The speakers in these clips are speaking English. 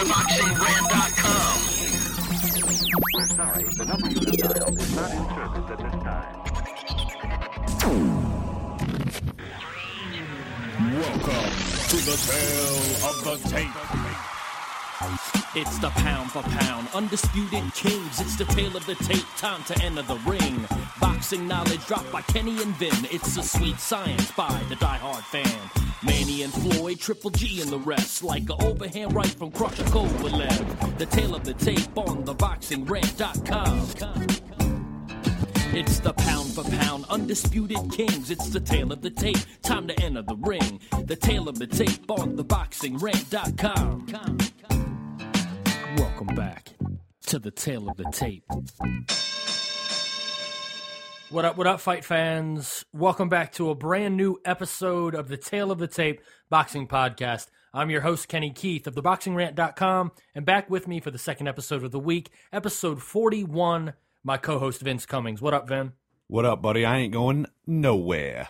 theboxingrant.com. We're sorry, the number you have dialed is not in service at this time. Welcome to the tale of the tape. It's the pound for pound, undisputed kings. It's the tale of the tape, time to enter the ring. Boxing knowledge dropped by Kenny and Vin. It's a sweet science by the diehard fan. Manny and Floyd, Triple G and the rest, like a overhand right from Crusher Kovalev. The tale of the tape on theboxingrant.com. It's the pound for pound, undisputed kings. It's the tale of the tape, time to enter the ring. The tale of the tape on theboxingrant.com. Welcome back to the tale of the tape. What up, what up, fight fans? Welcome back to a brand new episode of the Tale of the Tape Boxing Podcast. I'm your host, Kenny Keith of theboxingrant.com, and back with me for the second episode of the week, episode 41, my co host, Vince Cummings. What up, Vin? What up, buddy? I ain't going nowhere.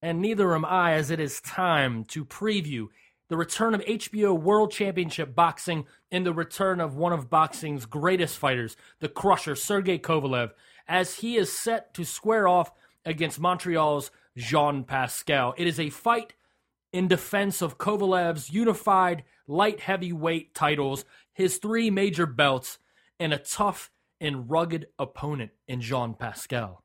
And neither am I, as it is time to preview the return of HBO World Championship Boxing and the return of one of boxing's greatest fighters, the Crusher, Sergey Kovalev, as he is set to square off against Montreal's Jean Pascal. It is a fight in defense of Kovalev's unified light heavyweight titles, his three major belts, and a tough and rugged opponent in Jean Pascal.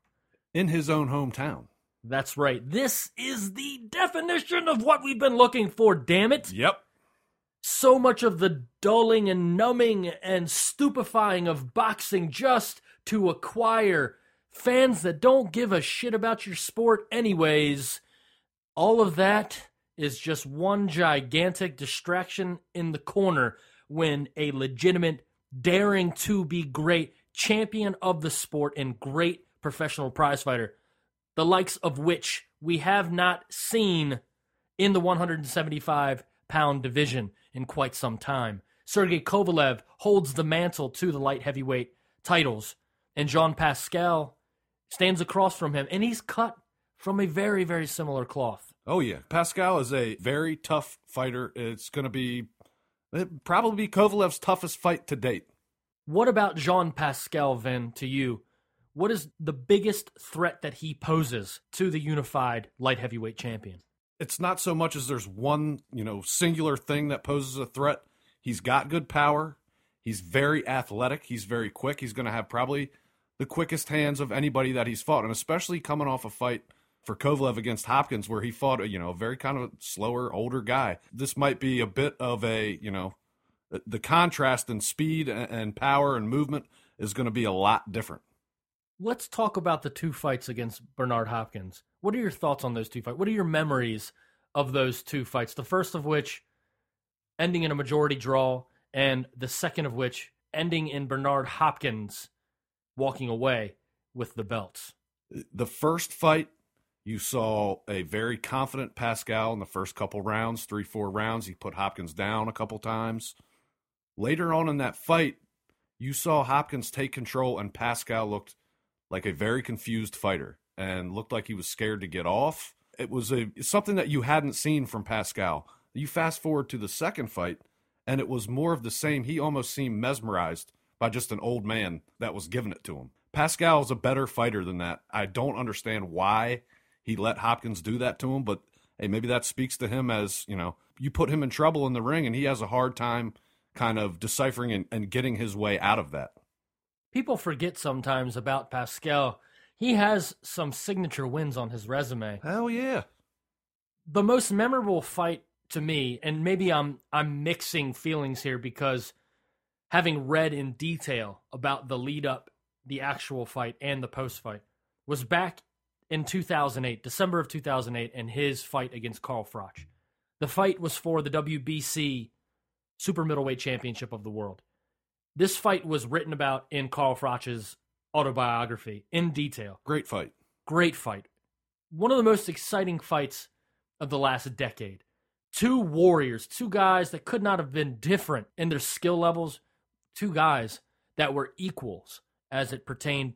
In his own hometown. That's right. This is the definition of what we've been looking for, damn it. Yep. So much of the dulling and numbing and stupefying of boxing just to acquire fans that don't give a shit about your sport, anyways. All of that is just one gigantic distraction in the corner when a legitimate, daring to be great champion of the sport and great professional prize fighter, the likes of which we have not seen in the 175 pound division in quite some time. Sergey Kovalev holds the mantle to the light heavyweight titles, and Jean Pascal stands across from him, and he's cut from a very, very similar cloth. Oh yeah, Pascal is a very tough fighter. It's going to be probably be Kovalev's toughest fight to date. What about Jean Pascal, Vin, to you? What is the biggest threat that he poses to the unified light heavyweight champion? It's not so much as there's one, you know, singular thing that poses a threat. He's got good power. He's very athletic. He's very quick. He's going to have probably the quickest hands of anybody that he's fought, and especially coming off a fight for Kovalev against Hopkins, where he fought you know a very kind of slower, older guy. This might be a bit of a you know the contrast in speed and power and movement is going to be a lot different. Let's talk about the two fights against Bernard Hopkins. What are your thoughts on those two fights? What are your memories of those two fights? The first of which ending in a majority draw, and the second of which ending in Bernard Hopkins walking away with the belts. The first fight, you saw a very confident Pascal in the first couple rounds, three, four rounds. He put Hopkins down a couple times. Later on in that fight, you saw Hopkins take control, and Pascal looked like a very confused fighter and looked like he was scared to get off. It was a something that you hadn't seen from Pascal. You fast forward to the second fight, and it was more of the same. He almost seemed mesmerized by just an old man that was giving it to him. Pascal is a better fighter than that. I don't understand why he let Hopkins do that to him, but hey, maybe that speaks to him as, you know, you put him in trouble in the ring and he has a hard time kind of deciphering and, and getting his way out of that. People forget sometimes about Pascal. He has some signature wins on his resume. Hell yeah. The most memorable fight to me, and maybe I'm I'm mixing feelings here because having read in detail about the lead up, the actual fight, and the post fight, was back in 2008, December of 2008, and his fight against Carl Froch. The fight was for the WBC Super Middleweight Championship of the World. This fight was written about in Carl Froch's autobiography in detail. Great fight. Great fight. One of the most exciting fights of the last decade. Two warriors, two guys that could not have been different in their skill levels, two guys that were equals as it pertained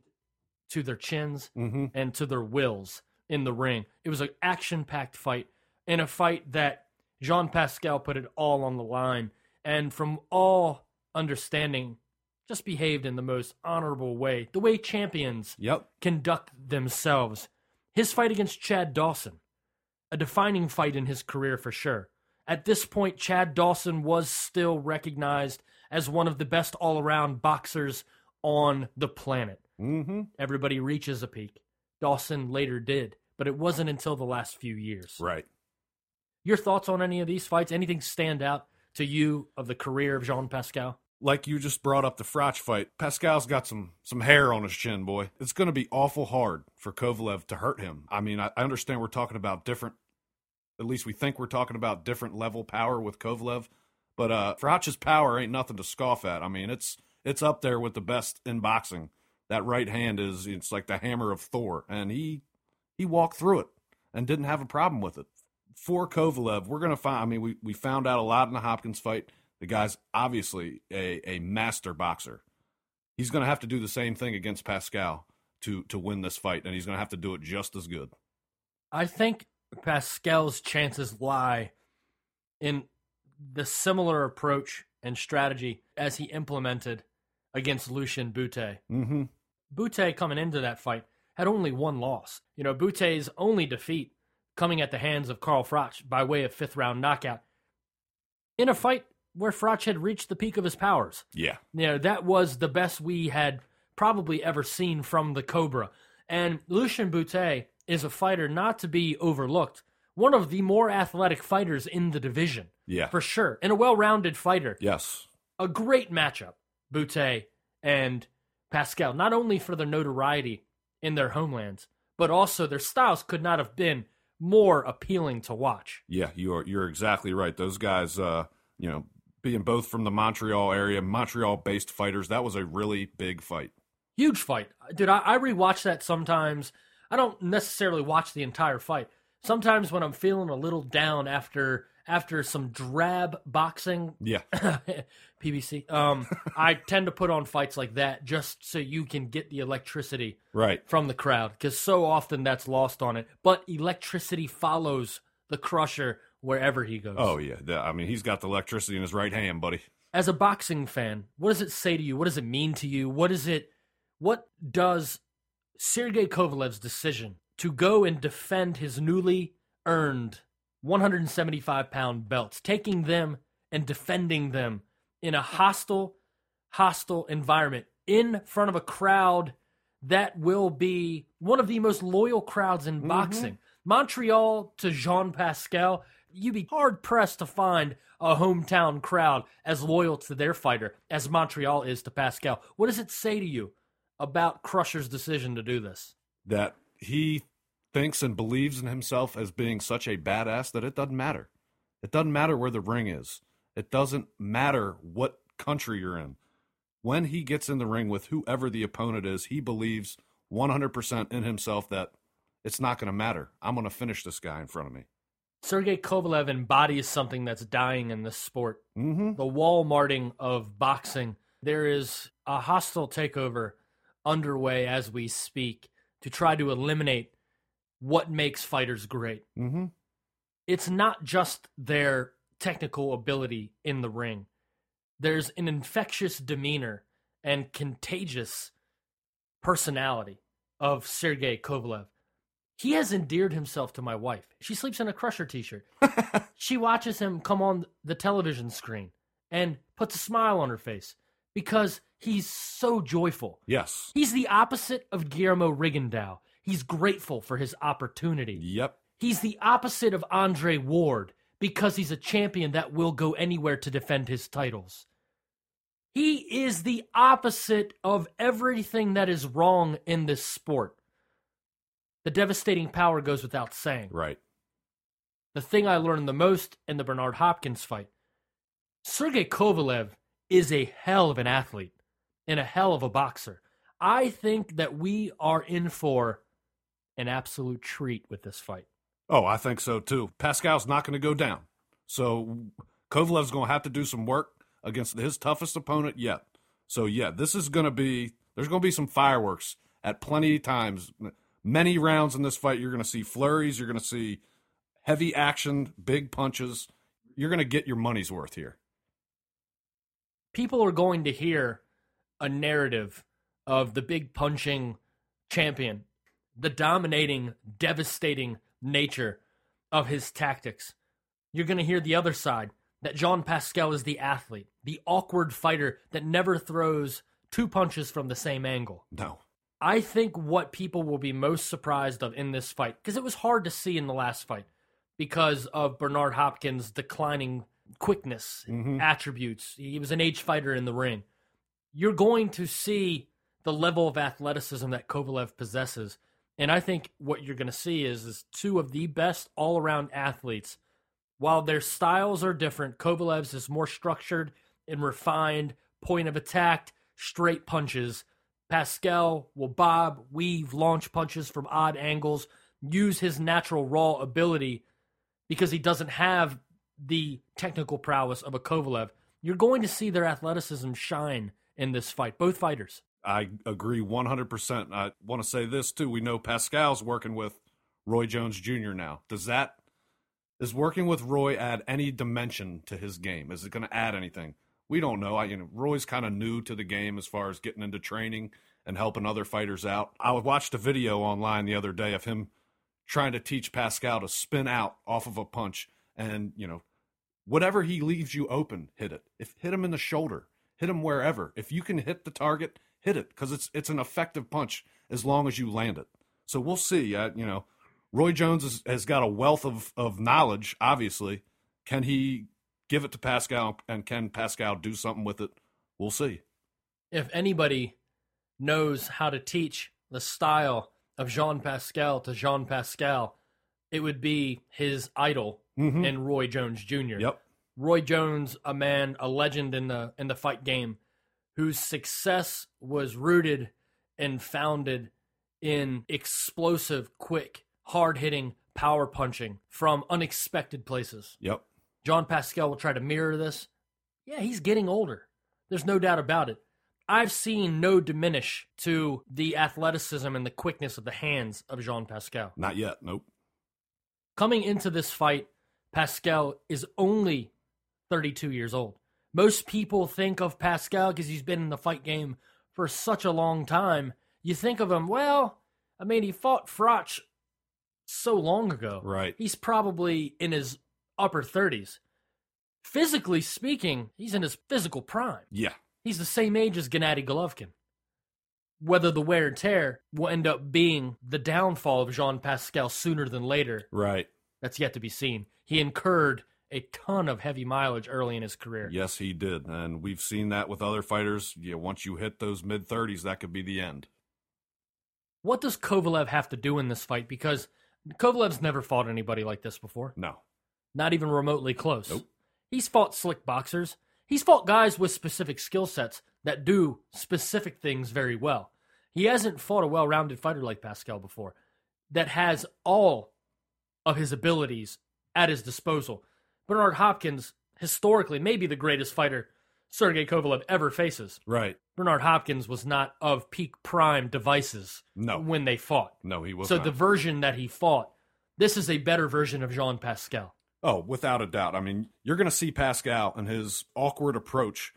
to their chins Mm-hmm. and to their wills in the ring. It was an action packed fight and a fight that Jean Pascal put it all on the line and from all understanding, just behaved in the most honorable way, the way champions Yep. conduct themselves. His fight against Chad Dawson, a defining fight in his career for sure. At this point, Chad Dawson was still recognized as one of the best all around boxers on the planet. Mm-hmm. Everybody reaches a peak. Dawson later did, but it wasn't until the last few years. Right. Your thoughts on any of these fights? Anything stand out to you of the career of Jean Pascal? Like you just brought up the Froch fight, Pascal's got some some hair on his chin, boy. It's going to be awful hard for Kovalev to hurt him. I mean, I, I understand we're talking about different. At least we think we're talking about different level power with Kovalev, but uh, Froch's power ain't nothing to scoff at. I mean, it's it's up there with the best in boxing. That right hand is it's like the hammer of Thor, and he he walked through it and didn't have a problem with it. For Kovalev, we're gonna find. I mean, we we found out a lot in the Hopkins fight. The guy's obviously a a master boxer. He's gonna have to do the same thing against Pascal to to win this fight, and he's gonna have to do it just as good. I think Pascal's chances lie in the similar approach and strategy as he implemented against Lucian Bute. Mm-hmm. Bute coming into that fight had only one loss. You know, Bute's only defeat coming at the hands of Carl Froch by way of fifth round knockout in a fight where Froch had reached the peak of his powers. Yeah. You know, that was the best we had probably ever seen from the Cobra. And Lucian Bute is a fighter not to be overlooked. One of the more athletic fighters in the division, Yeah. for sure, and a well rounded fighter yes. a great matchup, Bute and Pascal, not only for their notoriety in their homelands, but also their styles could not have been more appealing to watch. Yeah. You are. You're exactly right. Those guys. Uh, you know, being both from the Montreal area, Montreal-based fighters, that was a really big fight. Huge fight. Dude, I, I rewatch that sometimes. I don't necessarily watch the entire fight. Sometimes when I'm feeling a little down after after some drab boxing Yeah. PBC, um, I tend to put on fights like that just so you can get the electricity Right. from the crowd because so often that's lost on it. But electricity follows the crusher wherever he goes. Oh yeah. I mean, he's got the electricity in his right hand, buddy. As a boxing fan, what does it say to you? What does it mean to you? What is it? What does Sergey Kovalev's decision to go and defend his newly earned 175 pound belts, taking them and defending them in a hostile, hostile environment in front of a crowd that will be one of the most loyal crowds in mm-hmm. boxing. Montreal to Jean Pascal, you'd be hard pressed to find a hometown crowd as loyal to their fighter as Montreal is to Pascal. What does it say to you about Crusher's decision to do this? that he thinks and believes in himself as being such a badass that it doesn't matter. It doesn't matter where the ring is. It doesn't matter what country you're in. When he gets in the ring with whoever the opponent is, he believes 100% in himself that it's not going to matter. I'm going to finish this guy in front of me. Sergey Kovalev embodies something that's dying in this sport. Mm-hmm. the Walmarting of boxing. There is a hostile takeover underway as we speak to try to eliminate what makes fighters great. Mm-hmm. It's not just their technical ability in the ring. There's an infectious demeanor and contagious personality of Sergey Kovalev. He has endeared himself to my wife. She sleeps in a Crusher t-shirt. she watches him come on the television screen and puts a smile on her face because he's so joyful. Yes. He's the opposite of Guillermo Rigondeaux. He's grateful for his opportunity. Yep. He's the opposite of Andre Ward because he's a champion that will go anywhere to defend his titles. He is the opposite of everything that is wrong in this sport. The devastating power goes without saying. Right. The thing I learned the most in the Bernard Hopkins fight Sergey Kovalev is a hell of an athlete and a hell of a boxer. I think that we are in for an absolute treat with this fight. Oh, I think so too. Pascal's not going to go down. So Kovalev's going to have to do some work against his toughest opponent yet. So yeah, this is going to be there's going to be some fireworks at plenty of times. Many rounds in this fight, you're going to see flurries, you're going to see heavy action, big punches. You're going to get your money's worth here. people are going to hear a narrative of the big punching champion, the dominating, devastating nature of his tactics. You're going to hear the other side that Jean Pascal is the athlete, the awkward fighter that never throws two punches from the same angle. No. I think what people will be most surprised of in this fight, because it was hard to see in the last fight because of Bernard Hopkins' declining quickness, Mhm. attributes. He was an age fighter in the ring. You're going to see the level of athleticism that Kovalev possesses. And I think what you're going to see is, is two of the best all around athletes. While their styles are different, Kovalev's is more structured and refined, point of attack, straight punches. Pascal will bob, weave, launch punches from odd angles, use his natural raw ability because he doesn't have the technical prowess of a Kovalev. You're going to see their athleticism shine in this fight, both fighters. I agree 100%. I want to say this too. We know Pascal's working with Roy Jones Jr. now. Does that is working with Roy add any dimension to his game? Is it going to add anything? We don't know. I, you know, Roy's kind of new to the game as far as getting into training and helping other fighters out. I watched a video online the other day of him trying to teach Pascal to spin out off of a punch and, you know, whatever he leaves you open, hit it. If hit him in the shoulder, hit him wherever. If you can hit the target, hit it because it's it's an effective punch as long as you land it. So we'll see. Uh, you know, Roy Jones has, has got a wealth of of knowledge. Obviously, can he give it to Pascal and can Pascal do something with it? We'll see. If anybody knows how to teach the style of Jean Pascal to Jean Pascal, it would be his idol Mhm. in Roy Jones Jr. Yep. Roy Jones, a man, a legend in the in the fight game, whose success was rooted and founded in explosive, quick, hard hitting power punching from unexpected places. Yep. John Pascal will try to mirror this. Yeah, he's getting older. There's no doubt about it. I've seen no diminish to the athleticism and the quickness of the hands of Jean Pascal. Not yet. Nope. Coming into this fight, Pascal is only 32 years old. Most people think of Pascal because he's been in the fight game for such a long time. You think of him, well, I mean, he fought Froch so long ago. Right. He's probably in his upper 30s. Physically speaking, he's in his physical prime. Yeah. He's the same age as Gennady Golovkin. Whether the wear and tear will end up being the downfall of Jean Pascal sooner than later, Right. that's yet to be seen. He incurred a ton of heavy mileage early in his career. Yes, he did, and we've seen that with other fighters. Yeah. Once you hit those mid thirties, that could be the end. What does Kovalev have to do in this fight? Because Kovalev's never fought anybody like this before, No. not even remotely close. Nope. He's fought slick boxers. He's fought guys with specific skill sets that do specific things very well. He hasn't fought a well rounded fighter like Pascal before that has all of his abilities at his disposal. Bernard Hopkins, historically, may be the greatest fighter Sergey Kovalev ever faces. Right. Bernard Hopkins was not of peak prime devices No. when they fought. No, he was So not. the version that he fought, this is a better version of Jean Pascal. Oh, without a doubt. I mean, you're going to see Pascal and his awkward approach.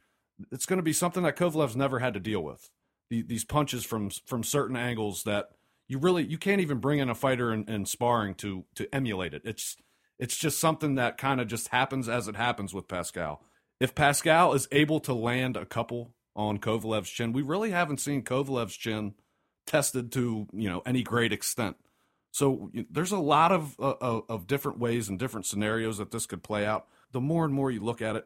It's going to be something that Kovalev's never had to deal with. The, these punches from from certain angles that you really you can't even bring in a fighter in, in sparring to to emulate it. It's it's just something that kind of just happens as it happens with Pascal. If Pascal is able to land a couple on Kovalev's chin, we really haven't seen Kovalev's chin tested to you know any great extent. So there's a lot of uh, of of different ways and different scenarios that this could play out. The more and more you look at it,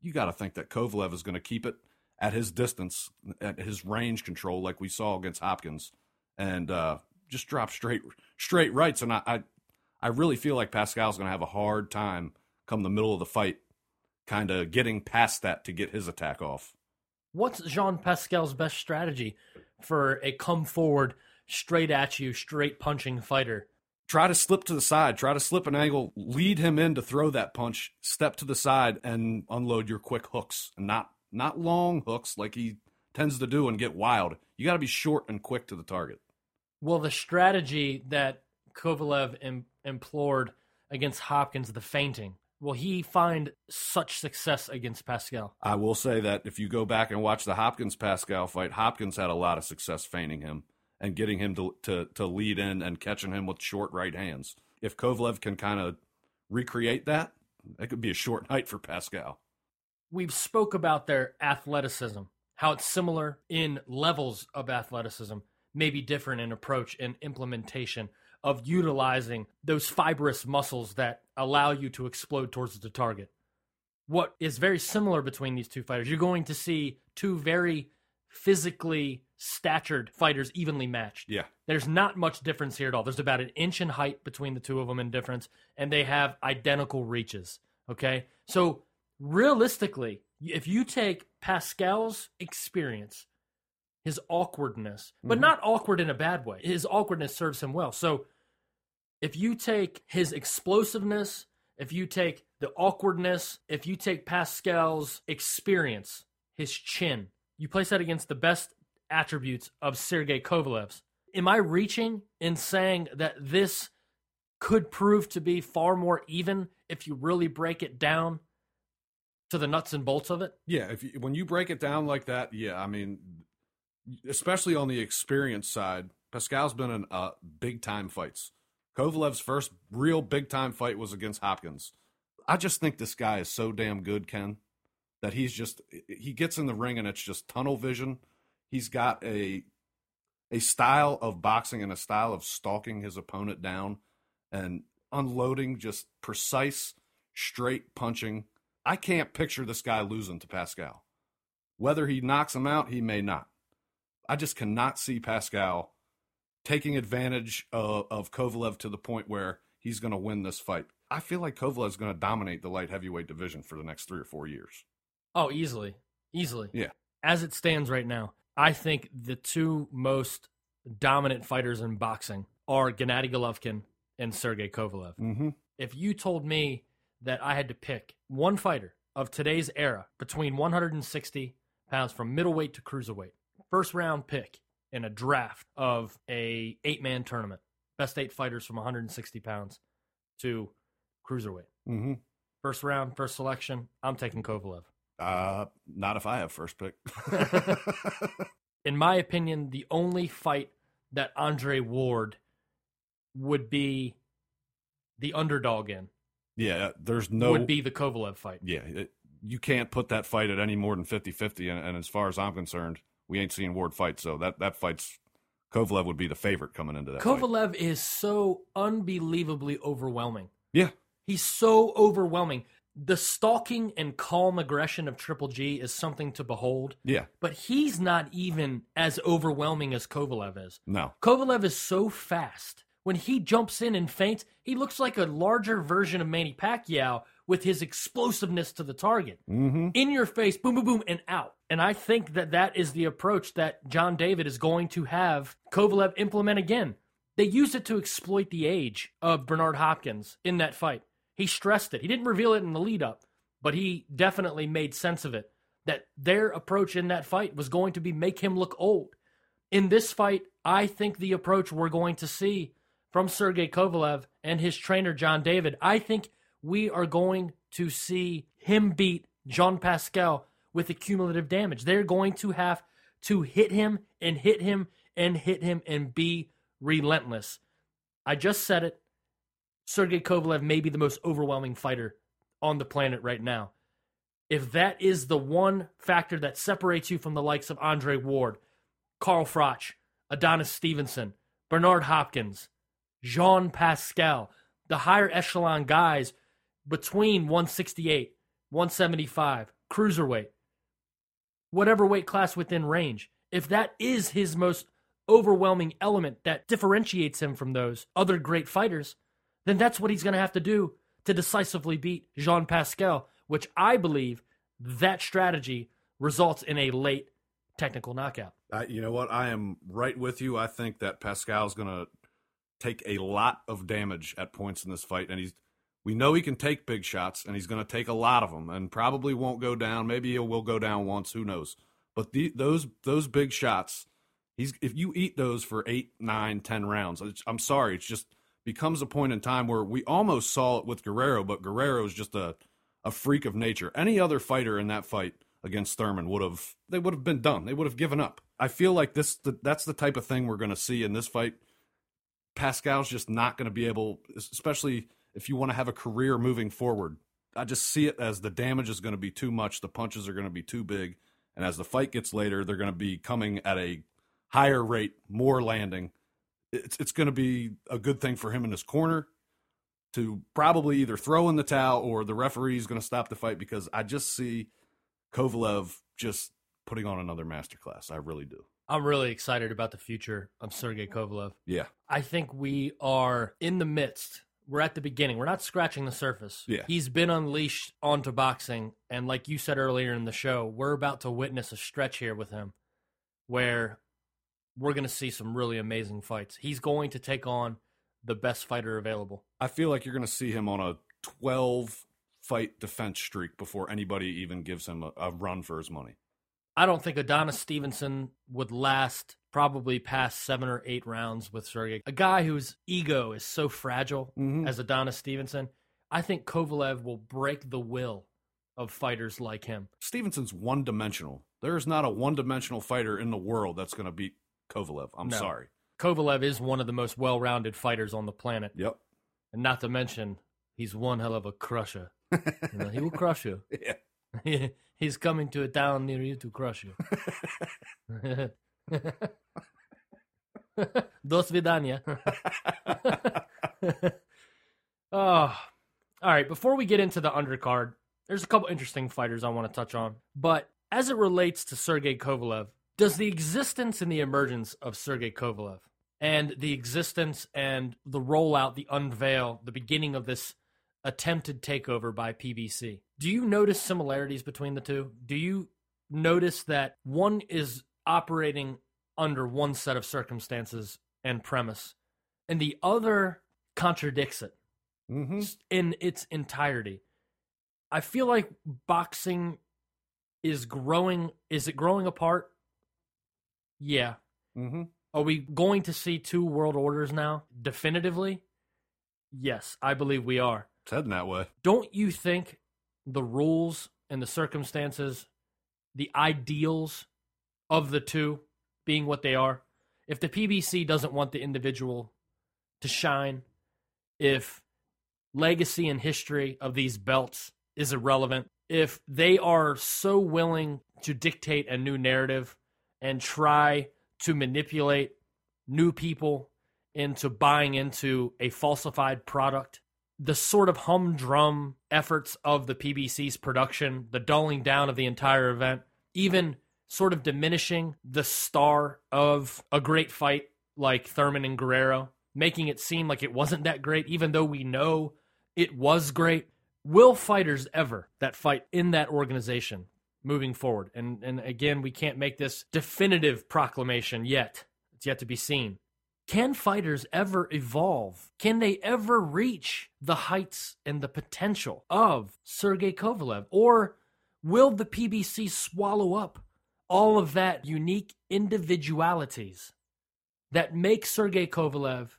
you got to think that Kovalev is going to keep it at his distance, at his range control, like we saw against Hopkins, and uh, just drop straight straight rights. And I I, I really feel like Pascal's going to have a hard time come the middle of the fight, kind of getting past that to get his attack off. What's Jean Pascal's best strategy for a come forward, straight at you, straight punching fighter? try to slip to the side, try to slip an angle, lead him in to throw that punch, step to the side and unload your quick hooks, not not long hooks like he tends to do and get wild. You got to be short and quick to the target. Well, the strategy that Kovalev em- implored against Hopkins, the feinting, will he find such success against Pascal? I will say that if you go back and watch the Hopkins Pascal fight, Hopkins had a lot of success feigning him and getting him to to, to lead in and catching him with short right hands. If Kovalev can kind of recreate that, that could be a short night for Pascal. We've spoke about their athleticism, how it's similar in levels of athleticism, maybe different in approach and implementation of utilizing those fibrous muscles that allow you to explode towards the target. What is very similar between these two fighters, you're going to see two very physically statured fighters evenly matched. Yeah. There's not much difference here at all. There's about an inch in height between the two of them in difference, and they have identical reaches. Okay. So realistically, if you take Pascal's experience, his awkwardness, but mm-hmm. not awkward in a bad way, his awkwardness serves him well. So if you take his explosiveness, if you take the awkwardness, if you take Pascal's experience, his chin, you place that against the best attributes of Sergey Kovalev's. Am I reaching in saying that this could prove to be far more even if you really break it down to the nuts and bolts of it? Yeah, if you, when you break it down like that, yeah, I mean, especially on the experience side, Pascal's been in uh, big time fights. Kovalev's first real big time fight was against Hopkins. I just think this guy is so damn good, Ken, that he's just he gets in the ring and it's just tunnel vision. He's got a a style of boxing and a style of stalking his opponent down and unloading just precise straight punching. I can't picture this guy losing to Pascal. Whether he knocks him out, he may not. I just cannot see Pascal taking advantage of, of Kovalev to the point where he's going to win this fight. I feel like Kovalev is going to dominate the light heavyweight division for the next three or four years. Oh, easily. Easily. Yeah. As it stands right now, I think the two most dominant fighters in boxing are Gennady Golovkin and Sergey Kovalev. Mm-hmm. If you told me that I had to pick one fighter of today's era between 160 pounds from middleweight to cruiserweight, first round pick in a draft of a eight man tournament, best eight fighters from 160 pounds to cruiserweight. Mm-hmm. First round, first selection, I'm taking Kovalev. Uh, not if I have first pick. in my opinion, the only fight that Andre Ward would be the underdog in yeah, there's no. would be the Kovalev fight. yeah, it, you can't put that fight at any more than 50 50. And, and as far as I'm concerned, we ain't seen Ward fight. So that, that fight's. Kovalev would be the favorite coming into that. fight. Kovalev is so unbelievably overwhelming. Yeah. He's so overwhelming. The stalking and calm aggression of Triple G is something to behold, Yeah. but he's not even as overwhelming as Kovalev is. No. Kovalev is so fast. When he jumps in and feints, he looks like a larger version of Manny Pacquiao with his explosiveness to the target. Mm-hmm. In your face, boom, boom, boom, and out. And I think that that is the approach that John David is going to have Kovalev implement again. They used it to exploit the age of Bernard Hopkins in that fight. He stressed it. He didn't reveal it in the lead up, but he definitely made sense of it. That their approach in that fight was going to be make him look old. In this fight, I think the approach we're going to see from Sergey Kovalev and his trainer John David, I think we are going to see him beat Jean Pascal with the cumulative damage. They're going to have to hit him and hit him and hit him and be relentless. I just said it. Sergey Kovalev may be the most overwhelming fighter on the planet right now. If that is the one factor that separates you from the likes of Andre Ward, Carl Froch, Adonis Stevenson, Bernard Hopkins, Jean Pascal, the higher echelon guys between 168, 175, cruiserweight, whatever weight class within range. If that is his most overwhelming element that differentiates him from those other great fighters, then that's what he's going to have to do to decisively beat Jean Pascal, which I believe that strategy results in a late technical knockout. I, you know what? I am right with you. I think that Pascal's going to take a lot of damage at points in this fight, and he's. We know he can take big shots, and he's going to take a lot of them, and probably won't go down. Maybe he will go down once. Who knows? But the, those those big shots, he's if you eat those for eight, nine, ten rounds, I'm sorry, it's just becomes a point in time where we almost saw it with Guerrero, but Guerrero is just a, a freak of nature. Any other fighter in that fight against Thurman would have they would have been done. They would have given up. I feel like this the, that's the type of thing we're going to see in this fight. Pascal's just not going to be able, especially if you want to have a career moving forward. I just see it as the damage is going to be too much, the punches are going to be too big, and as the fight gets later, they're going to be coming at a higher rate, more landing. It's it's going to be a good thing for him in his corner to probably either throw in the towel or the referee is going to stop the fight because I just see Kovalev just putting on another masterclass. I really do. I'm really excited about the future of Sergey Kovalev. Yeah. I think we are in the midst. We're at the beginning. We're not scratching the surface. Yeah. He's been unleashed onto boxing. And like you said earlier in the show, we're about to witness a stretch here with him where we're going to see some really amazing fights. He's going to take on the best fighter available. I feel like you're going to see him on a 12 fight defense streak before anybody even gives him a, a run for his money. I don't think Adonis Stevenson would last probably past seven or eight rounds with Sergey. A guy whose ego is so fragile Mhm. as Adonis Stevenson, I think Kovalev will break the will of fighters like him. Stevenson's one dimensional. There's not a one dimensional fighter in the world that's going to beat Kovalev. I'm No. sorry. Kovalev is one of the most well rounded fighters on the planet. Yep. And not to mention, he's one hell of a crusher. You know, he will crush you. Yeah. he's coming to a town near you to crush you. Do vidania. oh. All right, before we get into the undercard, there's a couple interesting fighters I want to touch on. But as it relates to Sergey Kovalev, does the existence and the emergence of Sergey Kovalev and the existence and the rollout, the unveil, the beginning of this attempted takeover by PBC, do you notice similarities between the two? Do you notice that one is operating under one set of circumstances and premise, and the other contradicts it Mm-hmm. in its entirety. I feel like boxing is growing. Is it growing apart? Yeah. Mm-hmm. Are we going to see two world orders now? Definitively? Yes, I believe we are. It's heading that way. Don't you think the rules and the circumstances, the ideals of the two being what they are, if the PBC doesn't want the individual to shine, if legacy and history of these belts is irrelevant, if they are so willing to dictate a new narrative and try to manipulate new people into buying into a falsified product, the sort of humdrum efforts of the PBC's production, the dulling down of the entire event, even sort of diminishing the star of a great fight like Thurman and Guerrero, making it seem like it wasn't that great, even though we know it was great. Will fighters ever that fight in that organization moving forward? And and again, we can't make this definitive proclamation yet. It's yet to be seen. Can fighters ever evolve? Can they ever reach the heights and the potential of Sergey Kovalev? Or will the PBC swallow up all of that unique individualities that make Sergey Kovalev,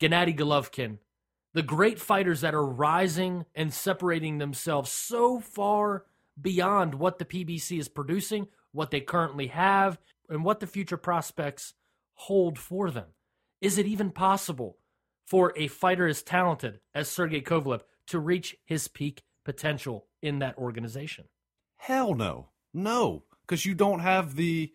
Gennady Golovkin, the great fighters that are rising and separating themselves so far beyond what the PBC is producing, what they currently have, and what the future prospects hold for them? Is it even possible for a fighter as talented as Sergey Kovalev to reach his peak potential in that organization? Hell no. No. Because you don't have the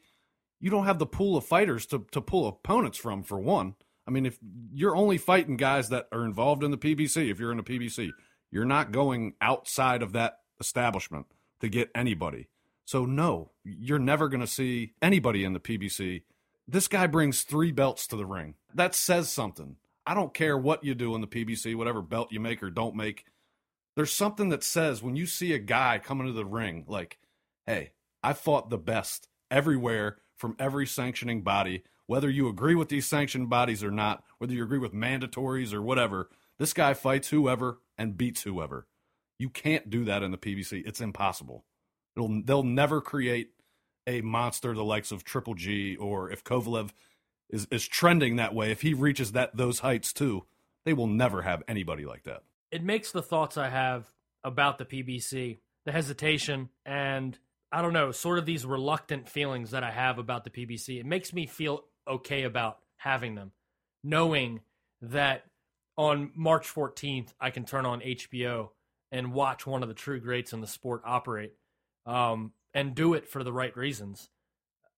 you don't have the pool of fighters to, to pull opponents from for one. I mean, if you're only fighting guys that are involved in the PBC, if you're in the PBC, you're not going outside of that establishment to get anybody. So no, you're never going to see anybody in the PBC. This guy brings three belts to the ring. That says something. I don't care what you do in the PBC, whatever belt you make or don't make. There's something that says when you see a guy coming to the ring, like, hey, I fought the best everywhere from every sanctioning body, whether you agree with these sanctioned bodies or not, whether you agree with mandatories or whatever, this guy fights whoever and beats whoever. You can't do that in the PBC. It's impossible. It'll, they'll never create a monster the likes of Triple G or if Kovalev is, is trending that way, if he reaches that those heights too, They will never have anybody like that. It makes the thoughts I have about the PBC, the hesitation, and I don't know, sort of these reluctant feelings that I have about the PBC. It makes me feel okay about having them, knowing that on March 14th, I can turn on HBO and watch one of the true greats in the sport operate um, and do it for the right reasons.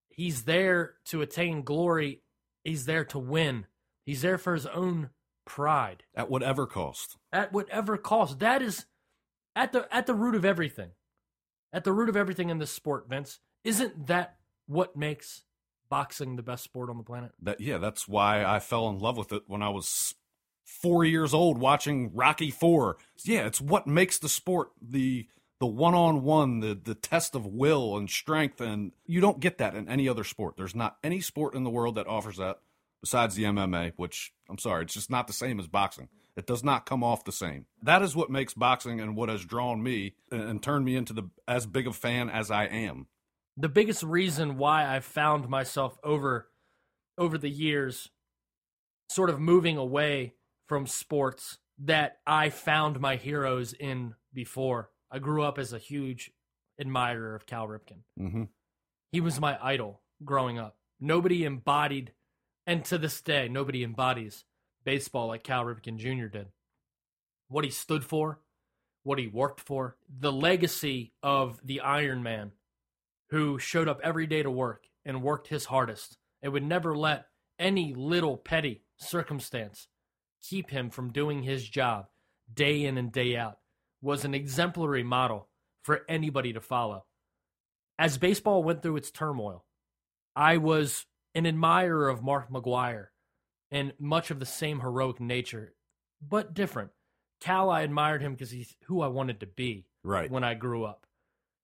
He's there to attain glory, he's there to win, he's there for his own pride At whatever cost. at whatever cost. That is at the at the root of everything. At the root of everything in this sport, Vince. Isn't that what makes boxing the best sport on the planet? That yeah, that's why I fell in love with it when I was four years old watching Rocky Four. Yeah, it's what makes the sport the the one on one, the the test of will and strength, and you don't get that in any other sport. There's not any sport in the world that offers that besides the MMA, which I'm sorry, it's just not the same as boxing. It does not come off the same. That is what makes boxing and what has drawn me and, turned me into the as big a fan as I am. The biggest reason why I found myself over over the years sort of moving away from sports that I found my heroes in before. I grew up as a huge admirer of Cal Ripken. Mm-hmm. He was my idol growing up. Nobody embodied, and to this day, nobody embodies baseball like Cal Ripken Jr. did. What he stood for, what he worked for, the legacy of the Iron Man who showed up every day to work and worked his hardest and would never let any little petty circumstance keep him from doing his job day in and day out was an exemplary model for anybody to follow. As baseball went through its turmoil, I was an admirer of Mark McGwire and much of the same heroic nature, but different. Cal, I admired him because he's who I wanted to be Right. when I grew up.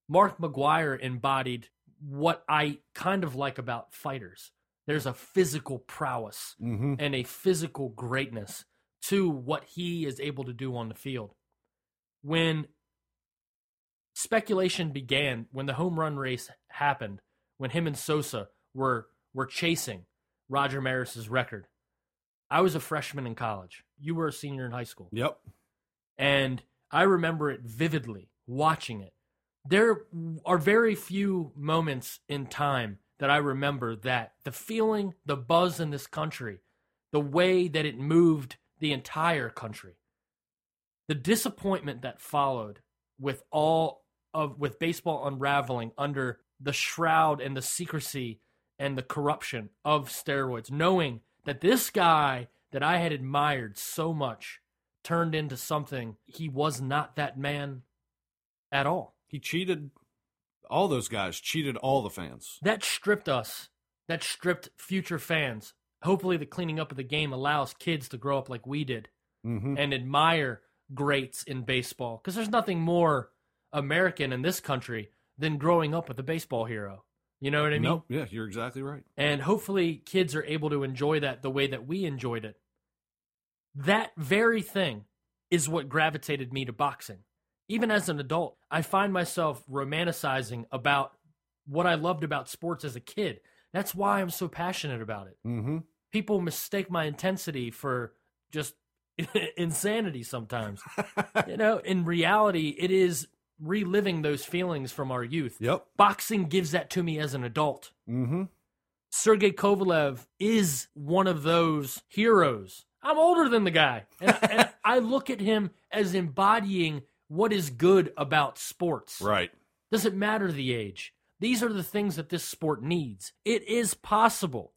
Mark McGwire embodied what I kind of like about fighters. There's a physical prowess Mm-hmm. and a physical greatness to what he is able to do on the field. When speculation began, when the home run race happened, when him and Sosa were were chasing Roger Maris's record, I was a freshman in college. You were a senior in high school. Yep. And I remember it vividly watching it. There are very few moments in time that I remember that the feeling, the buzz in this country, the way that it moved the entire country, the disappointment that followed with all of with baseball unraveling under the shroud and the secrecy and the corruption of steroids, knowing that this guy that I had admired so much turned into something he was not that man at all. He cheated. All those guys cheated all the fans. That stripped us. That stripped future fans. Hopefully, the cleaning up of the game allows kids to grow up like we did Mm-hmm. and admire greats in baseball. Because there's nothing more American in this country than growing up with a baseball hero. You know what I mean? Nope. Yeah, you're exactly right. And hopefully, kids are able to enjoy that the way that we enjoyed it. That very thing is what gravitated me to boxing. Even as an adult, I find myself romanticizing about what I loved about sports as a kid. That's why I'm so passionate about it. Mm-hmm. People mistake my intensity for just insanity sometimes. you know, in reality, it is reliving those feelings from our youth. Yep. Boxing gives that to me as an adult. Mm-hmm. Sergey Kovalev is one of those heroes. I'm older than the guy, and, and I look at him as embodying what is good about sports. Right. Doesn't matter the age. These are the things that this sport needs. It is possible.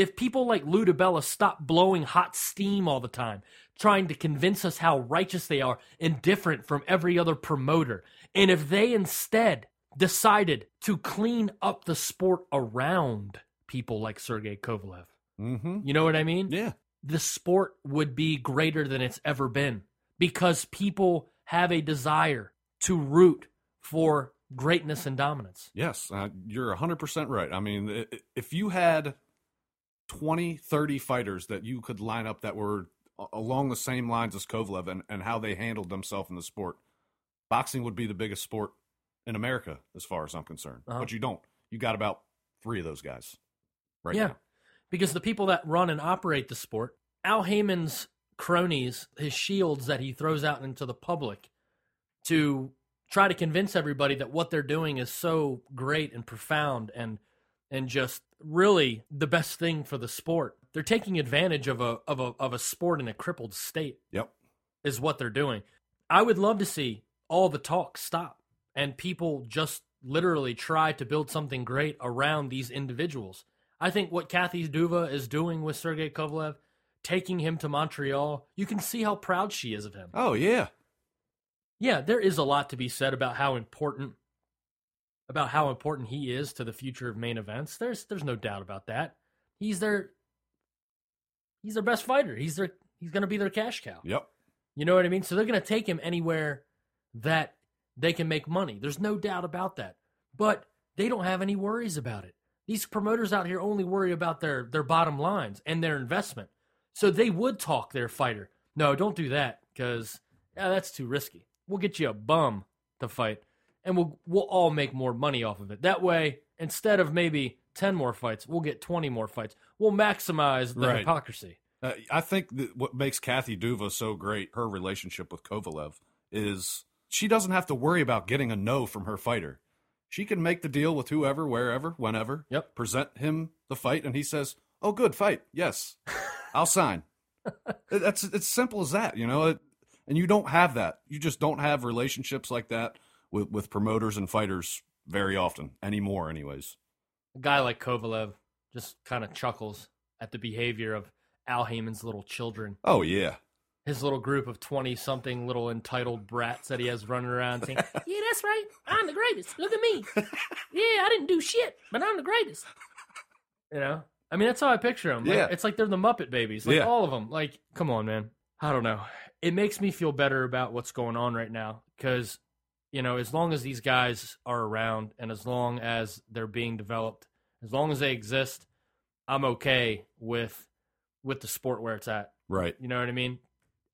If people like Lou DiBella stop blowing hot steam all the time, trying to convince us how righteous they are and different from every other promoter, and if they instead decided to clean up the sport around people like Sergey Kovalev, Mm-hmm. you know what I mean? Yeah. the sport would be greater than it's ever been because people have a desire to root for greatness and dominance. Yes. Uh, you're 100% right. I mean, if you had 20, 30 fighters that you could line up that were along the same lines as Kovalev and, and how they handled themselves in the sport, boxing would be the biggest sport in America, as far as I'm concerned. Uh-huh. But you don't. You got about three of those guys right yeah. now. Because the people that run and operate the sport, Al Haymon's cronies, his shields that he throws out into the public to try to convince everybody that what they're doing is so great and profound and and just really the best thing for the sport. They're taking advantage of a of a of a sport in a crippled state Yep. is what they're doing. I would love to see all the talk stop and people just literally try to build something great around these individuals. I think what Kathy Duva is doing with Sergey Kovalev, taking him to Montreal, you can see how proud she is of him. Oh yeah. Yeah, there is a lot to be said about how important about how important he is to the future of main events. There's there's no doubt about that. He's their he's their best fighter. He's their he's going to be their cash cow. Yep. You know what I mean? So they're going to take him anywhere that they can make money. There's no doubt about that. But they don't have any worries about it. These promoters out here only worry about their their bottom lines and their investment. So they would talk their fighter. No, don't do that because yeah, that's too risky. We'll get you a bum to fight, and we'll we'll all make more money off of it. That way, instead of maybe ten more fights, we'll get twenty more fights. We'll maximize the Right. hypocrisy. Uh, I think that what makes Kathy Duva so great, her relationship with Kovalev, is she doesn't have to worry about getting a no from her fighter. She can make the deal with whoever, wherever, whenever. Yep. Present him the fight, and he says, "Oh, good fight. Yes, I'll sign." That's it's simple as that, you know. It, and you don't have that. You just don't have relationships like that with with promoters and fighters very often anymore, anyways. a guy like Kovalev just kind of chuckles at the behavior of Al Haymon's little children, Oh yeah, his little group of 20 something little entitled brats that he has running around saying, Yeah, that's right. I'm the greatest. Look at me. Yeah, I didn't do shit, but I'm the greatest. You know? I mean, that's how I picture them. Like, Yeah. It's like they're the Muppet babies. Like Yeah. all of them. Like, come on, man. I don't know. It makes me feel better about what's going on right now because, you know, as long as these guys are around and as long as they're being developed, as long as they exist, I'm okay with with the sport where it's at. right. You know what I mean?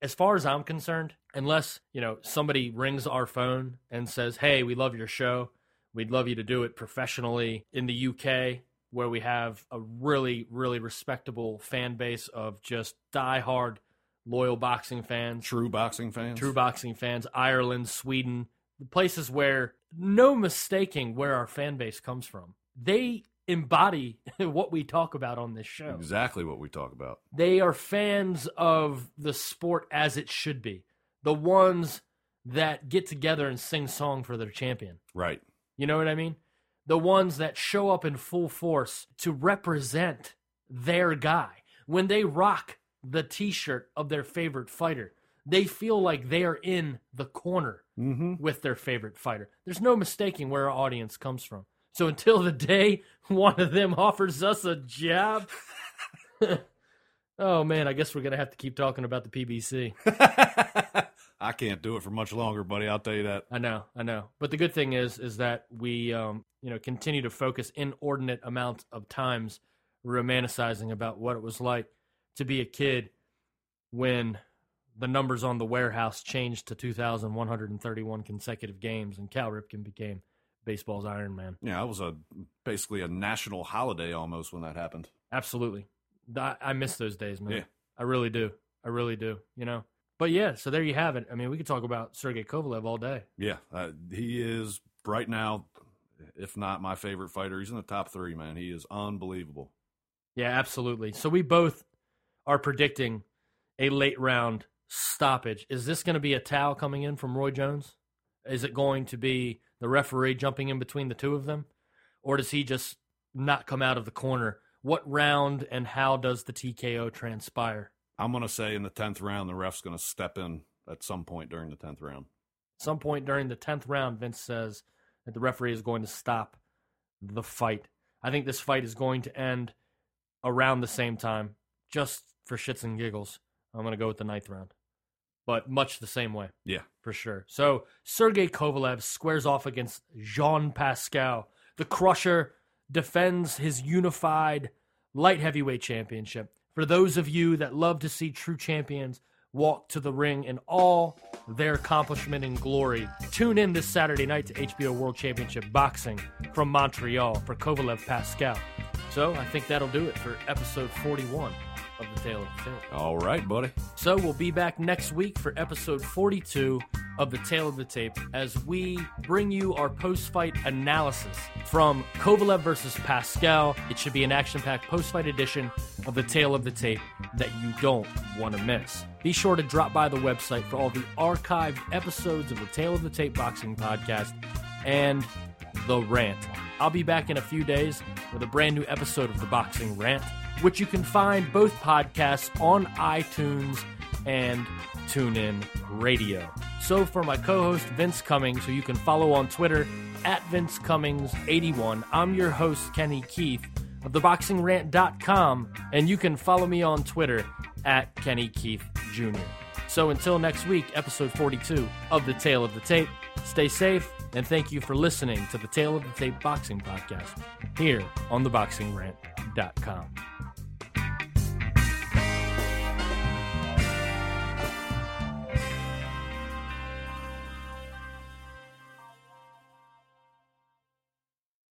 As far as I'm concerned, unless, you know, somebody rings our phone and says, "Hey, we love your show. We'd love you to do it professionally in the UK where we have a really really respectable fan base of just die-hard loyal boxing fans, True boxing fans. true boxing fans, Ireland, Sweden, the places where no mistaking where our fan base comes from. They embody what we talk about on this show. Exactly what we talk about. They are fans of the sport as it should be. The ones that get together and sing song for their champion. Right. You know what I mean? The ones that show up in full force to represent their guy. When they rock the t shirt of their favorite fighter, they feel like they are in the corner Mm-hmm. with their favorite fighter. There's no mistaking where our audience comes from. So until the day one of them offers us a job, oh man, I guess we're gonna have to keep talking about the PBC. I can't do it for much longer, buddy. I'll tell you that. I know, I know. But the good thing is, is that we, um, you know, continue to focus inordinate amounts of times romanticizing about what it was like to be a kid when the numbers on the warehouse changed to 2,131 consecutive games and Cal Ripken became baseball's Iron Man. Yeah, it was a basically a national holiday almost when that happened. Absolutely. I, I miss those days, man. Yeah. I really do. I really do, you know? But yeah, so there you have it. I mean, we could talk about Sergey Kovalev all day. Yeah, uh, he is right now, if not my favorite fighter. He's in the top three, man. He is unbelievable. Yeah, absolutely. So we both are predicting a late round stoppage. Is this going to be a towel coming in from Roy Jones? Is it going to be the referee jumping in between the two of them? Or does he just not come out of the corner? What round and how does the TKO transpire? I'm gonna say in the tenth round, the ref's gonna step in at some point during the tenth round. some point during the 10th round, Vince says that the referee is going to stop the fight. I think this fight is going to end around the same time, just for shits and giggles. I'm going to go with the ninth round, but much the same way, Yeah, for sure. So Sergey Kovalev squares off against Jean Pascal. The Crusher defends his unified light heavyweight championship. For those of you that love to see true champions walk to the ring in all their accomplishment and glory, tune in this Saturday night to HBO World Championship Boxing from Montreal for Kovalev Pascal. So I think that'll do it for episode 41 of the Tale of the Tape. All right, buddy. So we'll be back next week for episode 42 of the Tale of the Tape as we bring you our post-fight analysis from Kovalev versus Pascal. It should be an action-packed post-fight edition of the Tale of the Tape that you don't want to miss. Be sure to drop by the website for all the archived episodes of the Tale of the Tape Boxing Podcast and The Rant. I'll be back in a few days with a brand new episode of The Boxing Rant, which you can find both podcasts on iTunes and TuneIn Radio. So for my co-host Vince Cummings, who you can follow on Twitter at Vince Cummings81, I'm your host Kenny Keith of theboxingrant.com, and you can follow me on Twitter at Kenny Keith Jr. So until next week, episode 42 of The Tale of the Tape, stay safe, and thank you for listening to the Tale of the Tape Boxing Podcast here on theboxingrant.com.